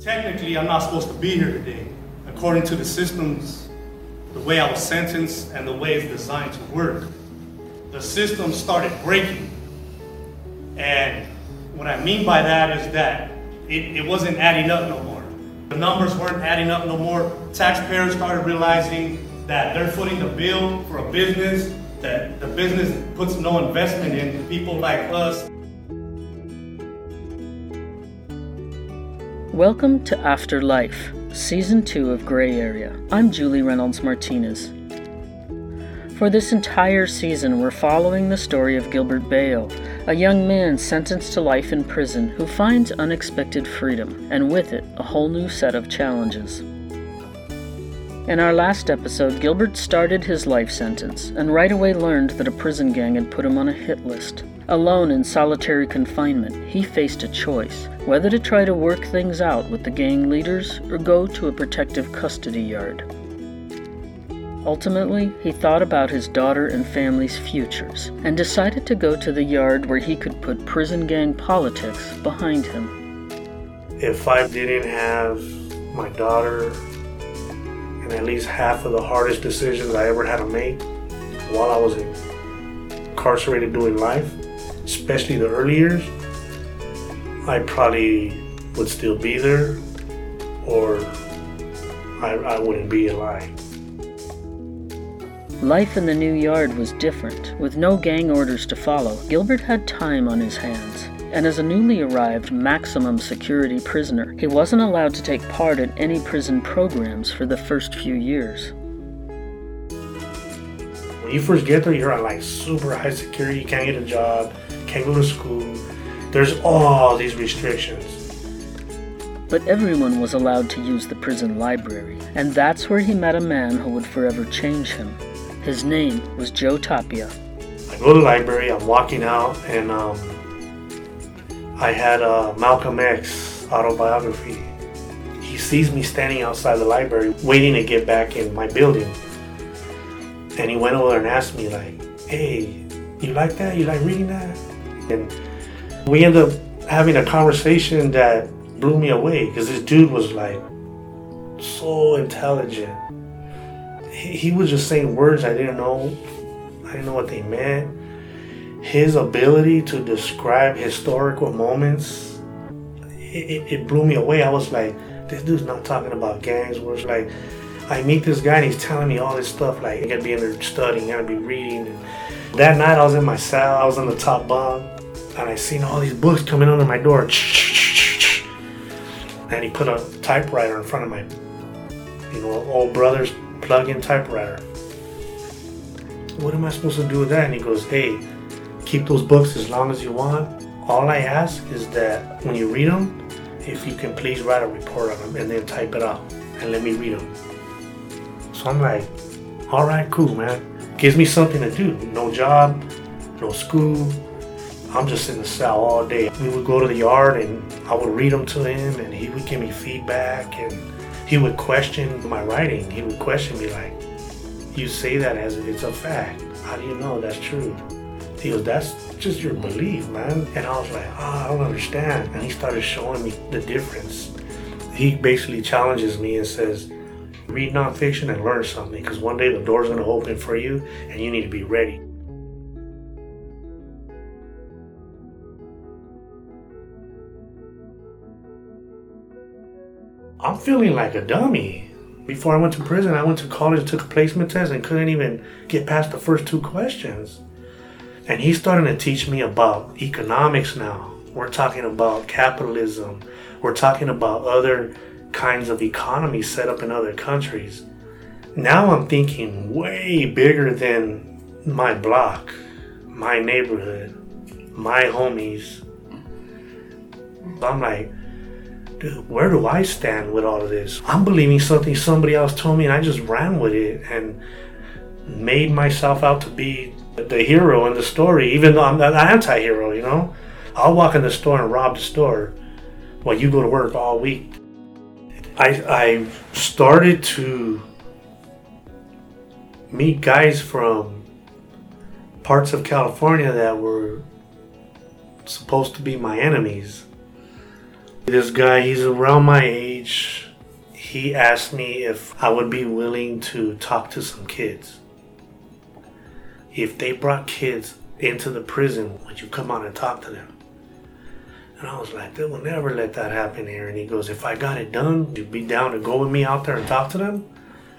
Technically, I'm not supposed to be here today. According to the systems, the way I was sentenced, and the way it's designed to work, the system started breaking. And what I mean by that is that it, it wasn't adding up no more. The numbers weren't adding up no more. Taxpayers started realizing that they're footing the bill for a business that the business puts no investment in people like us. Welcome to Afterlife, Season 2 of Gray Area. I'm Julie Reynolds Martinez. For this entire season, we're following the story of Gilbert Baio, a young man sentenced to life in prison who finds unexpected freedom, and with it, a whole new set of challenges. In our last episode, Gilbert started his life sentence and right away learned that a prison gang had put him on a hit list. Alone in solitary confinement, he faced a choice whether to try to work things out with the gang leaders or go to a protective custody yard. Ultimately, he thought about his daughter and family's futures and decided to go to the yard where he could put prison gang politics behind him. If I didn't have my daughter and at least half of the hardest decisions I ever had to make while I was incarcerated doing life, especially the early years, I probably would still be there or I, I wouldn't be alive. Life in the new yard was different. With no gang orders to follow, Gilbert had time on his hands and as a newly arrived maximum security prisoner, he wasn't allowed to take part in any prison programs for the first few years. When you first get there, you're on like super high security, you can't get a job, can't go to school. There's all these restrictions. But everyone was allowed to use the prison library, and that's where he met a man who would forever change him. His name was Joe Tapia. I go to the library, I'm walking out, and um, I had a Malcolm X autobiography. He sees me standing outside the library waiting to get back in my building. And he went over and asked me like, hey, you like that? You like reading that? And we ended up having a conversation that blew me away because this dude was like so intelligent. He, he was just saying words I didn't know. I didn't know what they meant his ability to describe historical moments, it, it, blew me away. I was like, this dude's not talking about gangs. It's like, I meet this guy and he's telling me all this stuff. Like, I gotta be in there studying, I gotta be reading. And that night I was in my cell, I was on the top bunk, and I seen all these books coming under my door. And he put a typewriter in front of my, you know, old brother's plug-in typewriter. What am I supposed to do with that? And he goes, hey, keep those books as long as you want. All I ask is that when you read them, if you can please write a report on them and then type it out and let me read them. So I'm like, all right, cool, man. Gives me something to do. No job, no school. I'm just in the cell all day. We would go to the yard and I would read them to him and he would give me feedback and he would question my writing. He would question me like, you say that as if it's a fact. How do you know that's true? He goes, that's just your belief, man. And I was like, oh, I don't understand. And he started showing me the difference. He basically challenges me and says, read nonfiction and learn something because one day the door's going to open for you and you need to be ready. I'm feeling like a dummy. Before I went to prison, I went to college, took a placement test, and couldn't even get past the first two questions. And he's starting to teach me about economics now. We're talking about capitalism. We're talking about other kinds of economies set up in other countries. Now I'm thinking way bigger than my block, my neighborhood, my homies. I'm like, dude, where do I stand with all of this? I'm believing something somebody else told me and I just ran with it and made myself out to be the hero in the story, even though I'm an anti-hero, you know. I'll walk in the store and rob the store while you go to work all week. I I started to meet guys from parts of California that were supposed to be my enemies. This guy, he's around my age. He asked me if I would be willing to talk to some kids. If they brought kids into the prison, would you come out and talk to them? And I was like, they will never let that happen here. And he goes, if I got it done, you'd be down to go with me out there and talk to them?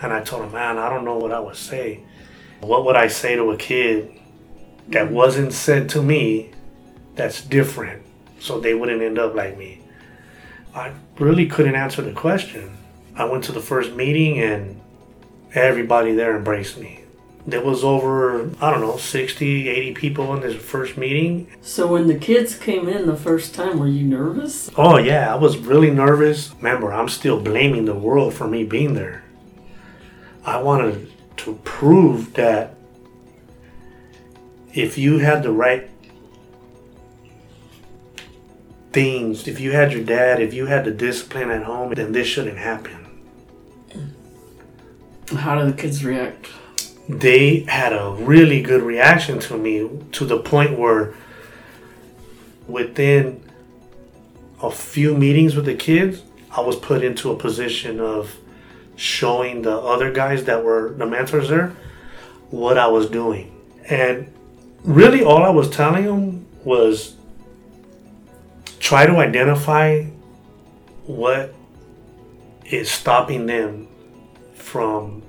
And I told him, man, I don't know what I would say. What would I say to a kid that wasn't said to me that's different so they wouldn't end up like me? I really couldn't answer the question. I went to the first meeting and everybody there embraced me. There was over, I don't know, 60, 80 people in this first meeting. So when the kids came in the first time, were you nervous? Oh, yeah, I was really nervous. Remember, I'm still blaming the world for me being there. I wanted to prove that if you had the right things, if you had your dad, if you had the discipline at home, then this shouldn't happen. How did the kids react? They had a really good reaction to me to the point where within a few meetings with the kids, I was put into a position of showing the other guys that were the mentors there what I was doing. And really, all I was telling them was try to identify what is stopping them from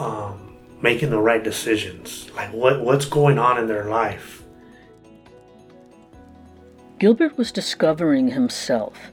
um, making the right decisions. Like what, what's going on in their life. Gilbert was discovering himself.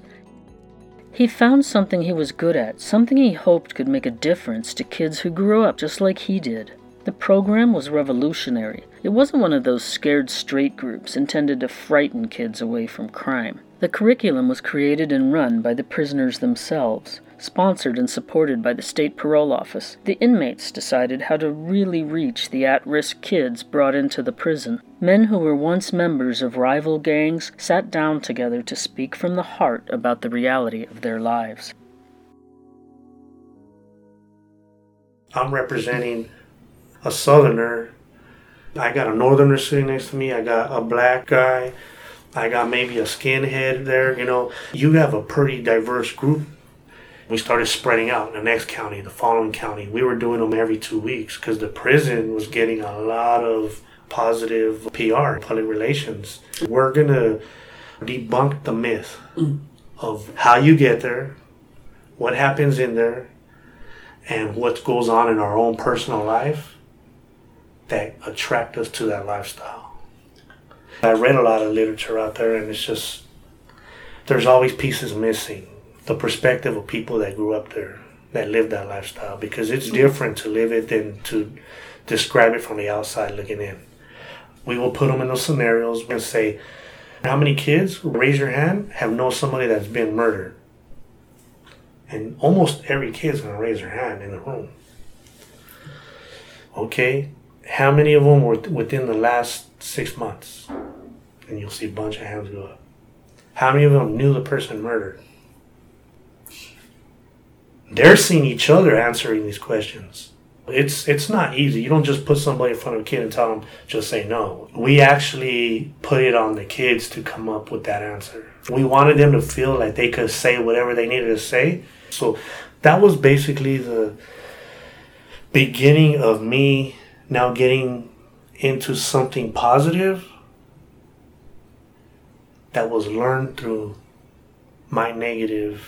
He found something he was good at, something he hoped could make a difference to kids who grew up just like he did. The program was revolutionary. It wasn't one of those scared straight groups intended to frighten kids away from crime. The curriculum was created and run by the prisoners themselves, sponsored and supported by the state parole office. The inmates decided how to really reach the at risk kids brought into the prison. Men who were once members of rival gangs sat down together to speak from the heart about the reality of their lives. I'm representing a southerner. I got a northerner sitting next to me. I got a black guy. I got maybe a skinhead there. You know, you have a pretty diverse group. We started spreading out in the next county, the following county. We were doing them every two weeks because the prison was getting a lot of positive PR, public relations. We're going to debunk the myth mm. of how you get there, what happens in there, and what goes on in our own personal life that attract us to that lifestyle. I read a lot of literature out there, and it's just there's always pieces missing. The perspective of people that grew up there, that lived that lifestyle, because it's mm-hmm. different to live it than to describe it from the outside looking in. We will put them in those scenarios and say, How many kids, raise your hand, have known somebody that's been murdered? And almost every kid's gonna raise their hand in the room. Okay, how many of them were within the last six months? And you'll see a bunch of hands go up. How many of them knew the person murdered? They're seeing each other answering these questions. It's it's not easy. You don't just put somebody in front of a kid and tell them just say no. We actually put it on the kids to come up with that answer. We wanted them to feel like they could say whatever they needed to say. So that was basically the beginning of me now getting into something positive that was learned through my negative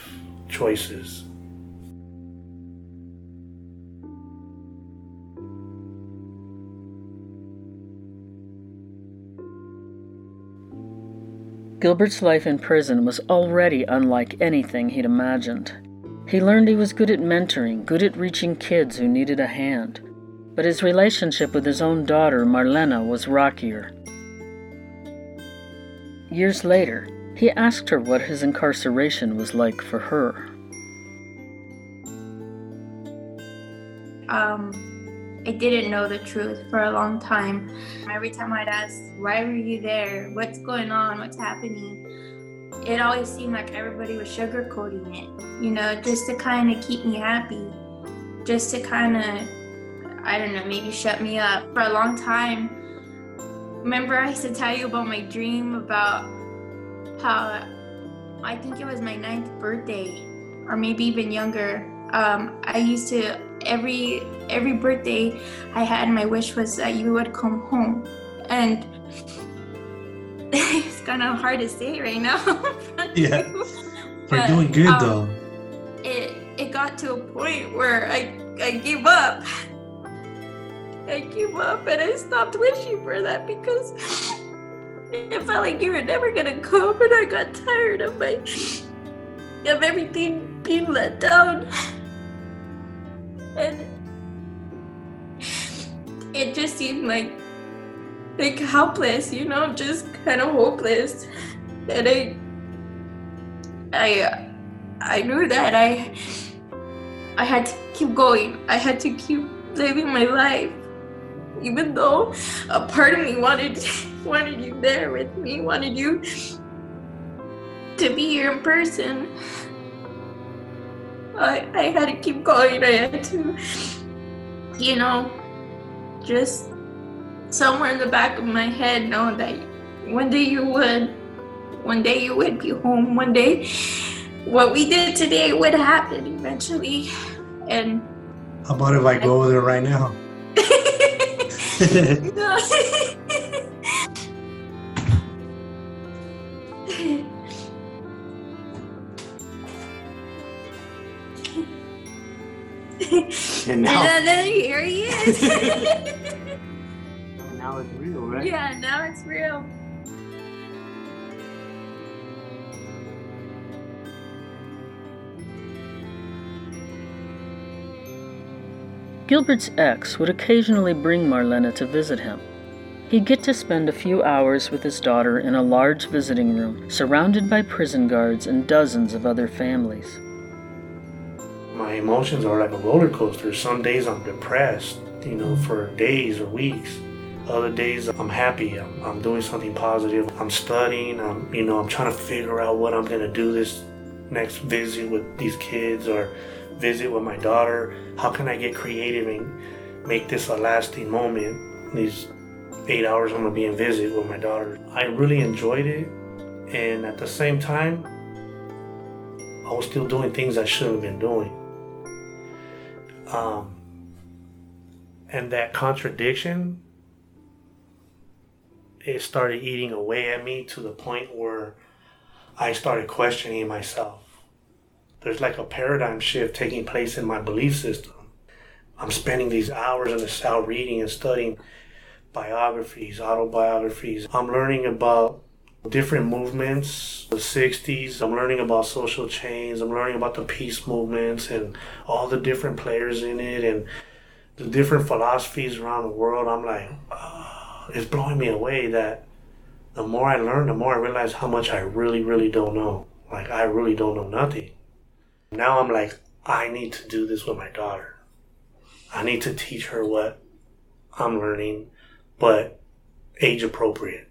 choices. Gilbert's life in prison was already unlike anything he'd imagined. He learned he was good at mentoring, good at reaching kids who needed a hand. But his relationship with his own daughter, Marlena, was rockier. Years later, he asked her what his incarceration was like for her. Um, I didn't know the truth for a long time. Every time I'd ask, Why were you there? What's going on? What's happening? It always seemed like everybody was sugarcoating it, you know, just to kind of keep me happy, just to kind of I don't know, maybe shut me up. For a long time, remember I used to tell you about my dream about how I think it was my ninth birthday, or maybe even younger. Um, I used to every every birthday I had. My wish was that you would come home, and it's kind of hard to say right now. Yeah. We're But, doing good um, though. it it got to a point where I I gave up. I gave up and I stopped wishing for that because it felt like you were never gonna come and I got tired of my of everything being let down. And it just seemed like like helpless, you know, just kind of hopeless. And I I I knew that I I had to keep going. I had to keep living my life. Even though a part of me wanted wanted you there with me, wanted you to be here in person. I I had to keep going. I had to you know just somewhere in the back of my head know that one day you would one day you would be home one day what we did today would happen eventually and How about if I go over there right now? And and now, then here he is now it's real, right? yeah now it's real Gilbert's ex would occasionally bring Marlena to visit him. He'd get to spend a few hours with his daughter in a large visiting room, surrounded by prison guards and dozens of other families. My emotions are like a roller coaster. Some days I'm depressed, you know, for days or weeks. Other days I'm happy. I'm, I'm doing something positive. I'm studying. I'm, you know, I'm trying to figure out what I'm gonna do this next visit with these kids or visit with my daughter. How can I get creative and make this a lasting moment? These eight hours I'm gonna be in visit with my daughter. I really enjoyed it, and at the same time, I was still doing things I shouldn't have been doing. Um, and that contradiction, it started eating away at me to the point where I started questioning myself. There's like a paradigm shift taking place in my belief system. I'm spending these hours in the cell reading and studying biographies, autobiographies. I'm learning about different movements, the 60s. I'm learning about social change. I'm learning about the peace movements and all the different players in it and the different philosophies around the world. I'm like, it's blowing me away that the more I learn, the more I realize how much I really, really don't know. Like, I really don't know nothing. Now I'm like, I need to do this with my daughter. I need to teach her what I'm learning, but age appropriate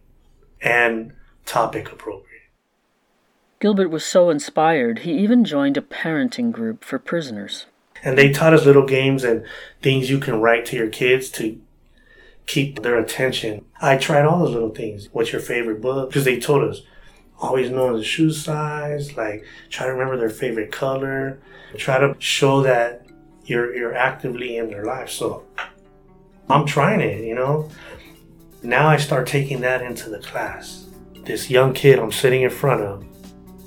and topic appropriate. Gilbert was so inspired, he even joined a parenting group for prisoners. And they taught us little games and things you can write to your kids to keep their attention. I tried all those little things. What's your favorite book? Because they told us always know the shoe size, like try to remember their favorite color, try to show that you're you're actively in their life. So I'm trying it, you know. Now I start taking that into the class. This young kid I'm sitting in front of,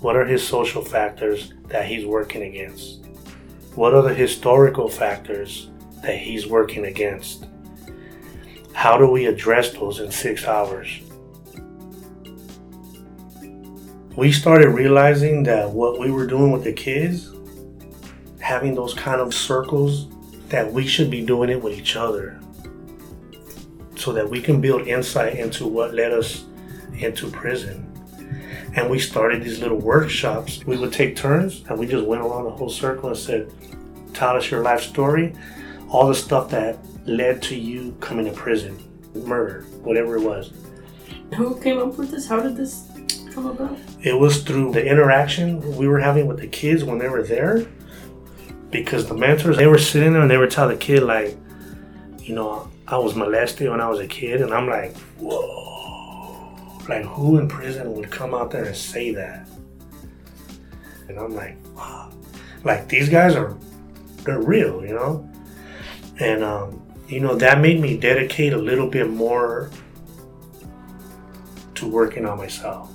what are his social factors that he's working against? What are the historical factors that he's working against? How do we address those in six hours? We started realizing that what we were doing with the kids, having those kind of circles, that we should be doing it with each other so that we can build insight into what led us into prison. And we started these little workshops. We would take turns and we just went around the whole circle and said, Tell us your life story, all the stuff that led to you coming to prison, murder, whatever it was. Who came up with this? How did this It was through the interaction we were having with the kids when they were there. Because the mentors, they were sitting there and they were telling the kid, like, you know, I was molested when I was a kid. And I'm like, whoa. Like, who in prison would come out there and say that? And I'm like, wow, like these guys are, they're real, you know? And, um, you know, that made me dedicate a little bit more to working on myself.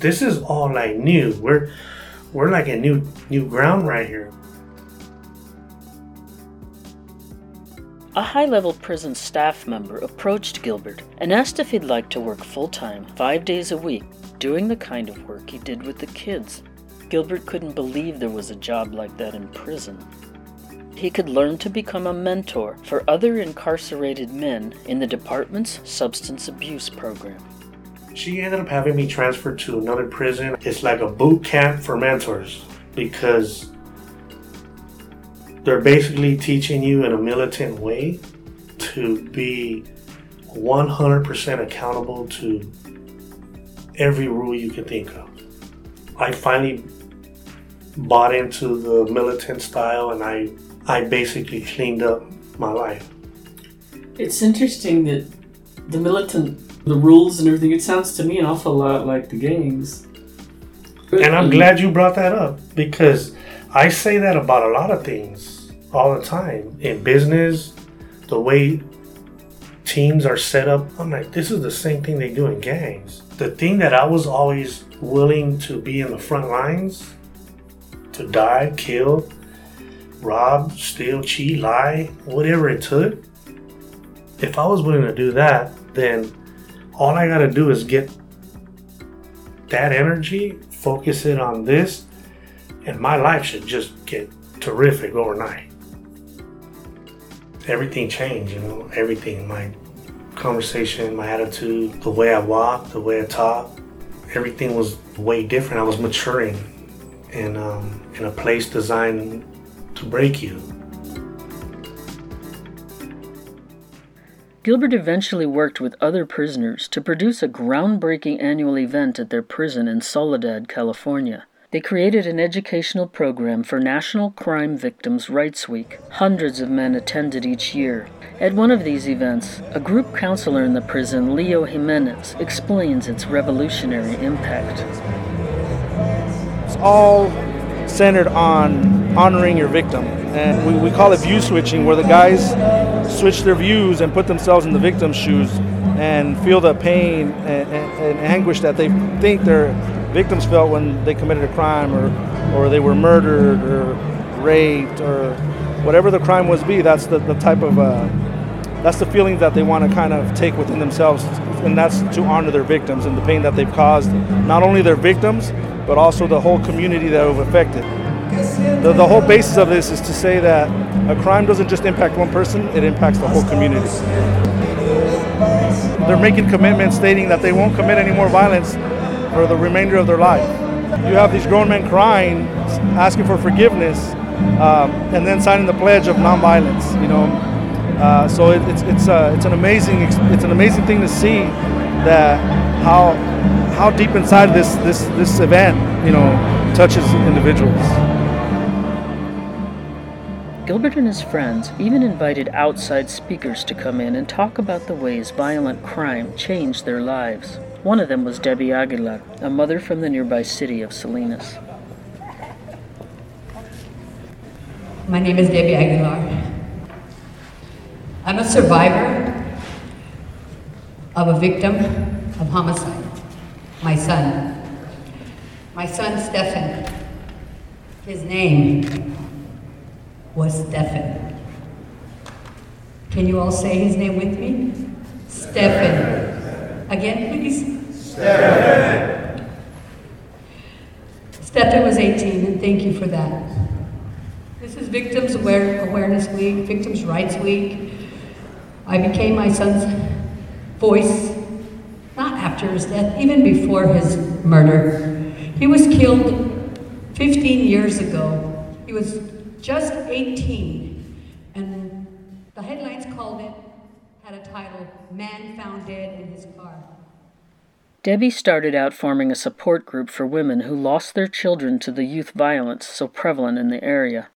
This is all like new. We're, we're like a new, new ground right here. A high level prison staff member approached Gilbert and asked if he'd like to work full time, five days a week, doing the kind of work he did with the kids. Gilbert couldn't believe there was a job like that in prison. He could learn to become a mentor for other incarcerated men in the department's substance abuse program. She ended up having me transferred to another prison. It's like a boot camp for mentors because they're basically teaching you in a militant way to be 100% accountable to every rule you can think of. I finally bought into the militant style and I I basically cleaned up my life. It's interesting that the militant, the rules and everything, it sounds to me an awful lot like the gangs. And I'm glad you brought that up because I say that about a lot of things all the time in business, the way teams are set up. I'm like, this is the same thing they do in gangs. The thing that I was always willing to be in the front lines, to die, kill, rob, steal, cheat, lie, whatever it took. If I was willing to do that, then all I gotta do is get that energy, focus it on this, and my life should just get terrific overnight. Everything changed, you know, everything. My conversation, my attitude, the way I walk, the way I talk, everything was way different. I was maturing in, um, in a place designed to break you. Gilbert eventually worked with other prisoners to produce a groundbreaking annual event at their prison in Soledad, California. They created an educational program for National Crime Victims' Rights Week. Hundreds of men attended each year. At one of these events, a group counselor in the prison, Leo Jimenez, explains its revolutionary impact. It's all centered on honoring your victim. And we, we call it view switching, where the guys switch their views and put themselves in the victim's shoes and feel the pain and, and, and anguish that they think their victims felt when they committed a crime or, or they were murdered or raped or whatever the crime was be. That's the, the type of, uh, that's the feeling that they want to kind of take within themselves. And that's to honor their victims and the pain that they've caused, not only their victims, but also the whole community that have affected. The, the whole basis of this is to say that a crime doesn't just impact one person, it impacts the whole community. They're making commitments stating that they won't commit any more violence for the remainder of their life. You have these grown men crying, asking for forgiveness, um, and then signing the pledge of nonviolence. You know, uh, so it, it's it's uh, it's an amazing it's an amazing thing to see that how how deep inside this this this event you know touches individuals. Gilbert and his friends even invited outside speakers to come in and talk about the ways violent crime changed their lives. One of them was Debbie Aguilar, a mother from the nearby city of Salinas. My name is Debbie Aguilar. I'm a survivor of a victim of homicide. My son. My son, Stefan. His name was Stefan. Can you all say his name with me? Stefan. Again, please. Stefan. Stefan was 18, and thank you for that. This is Victims Aware- Awareness Week, Victims' Rights Week. I became my son's voice, not after his death, even before his murder. He was killed 15 years ago. He was just 18, and the headlines called it, had a title, Man Found Dead in His Car. Debbie started out forming a support group for women who lost their children to the youth violence so prevalent in the area.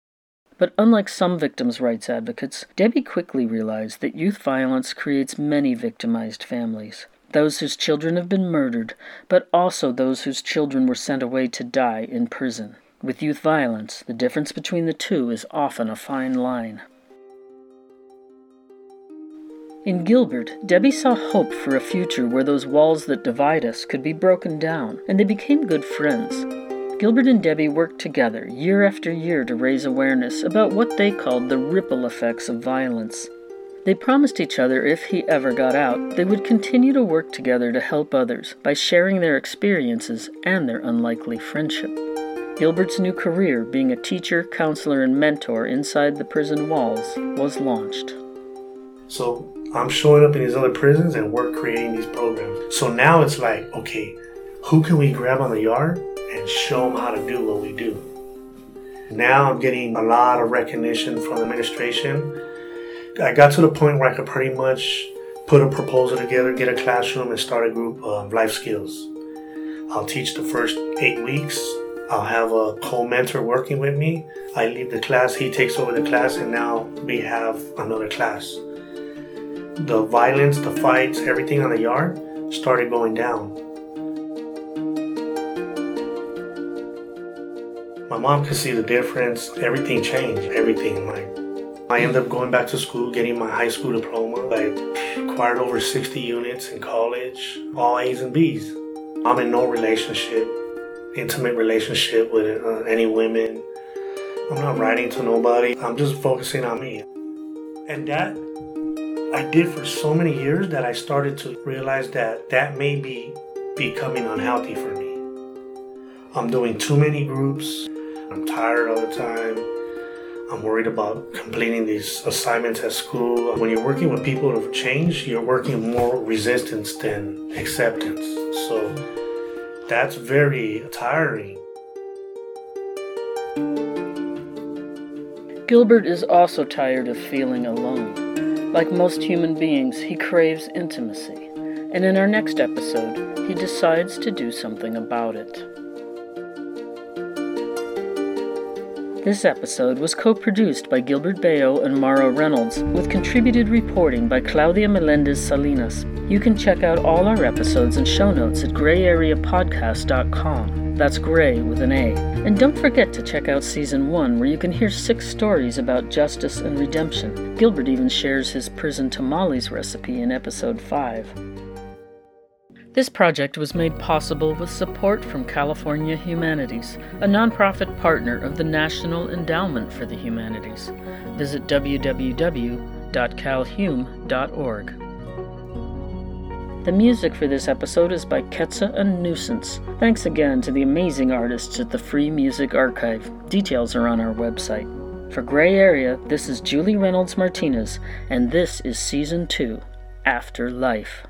But unlike some victims' rights advocates, Debbie quickly realized that youth violence creates many victimized families. those whose children have been murdered, but also those whose children were sent away to die in prison. With youth violence, the difference between the two is often a fine line. In Gilbert, Debbie saw hope for a future where those walls that divide us could be broken down, and they became good friends. Gilbert and Debbie worked together year after year to raise awareness about what they called the ripple effects of violence. They promised each other if he ever got out, they would continue to work together to help others by sharing their experiences and their unlikely friendship. Gilbert's new career, being a teacher, counselor, and mentor inside the prison walls, was launched. So I'm showing up in these other prisons and we're creating these programs. So now it's like, okay, who can we grab on the yard and show them how to do what we do? Now I'm getting a lot of recognition from the administration. I got to the point where I could pretty much put a proposal together, get a classroom, and start a group of life skills. I'll teach the first eight weeks. I'll have a co-mentor working with me. I leave the class, he takes over the class, and now we have another class. The violence, the fights, everything on the yard started going down. My mom could see the difference. Everything changed. Everything. Like, I ended up going back to school, getting my high school diploma. I acquired over 60 units in college, all A's and B's. I'm in no relationship intimate relationship with uh, any women. I'm not writing to nobody. I'm just focusing on me. And that I did for so many years that I started to realize that that may be becoming unhealthy for me. I'm doing too many groups. I'm tired all the time. I'm worried about completing these assignments at school. When you're working with people of change, you're working more resistance than acceptance. So that's very tiring. Gilbert is also tired of feeling alone. Like most human beings, he craves intimacy, and in our next episode, he decides to do something about it. This episode was co produced by Gilbert Bayo and Mara Reynolds, with contributed reporting by Claudia Melendez Salinas. You can check out all our episodes and show notes at grayareapodcast.com. That's gray with an A. And don't forget to check out season one, where you can hear six stories about justice and redemption. Gilbert even shares his prison tamales recipe in episode 5. This project was made possible with support from California Humanities, a nonprofit partner of the National Endowment for the Humanities. Visit www.calhum.org. The music for this episode is by Ketsa and Nuisance. Thanks again to the amazing artists at the Free Music Archive. Details are on our website. For Gray Area, this is Julie Reynolds Martinez, and this is Season 2 After Life.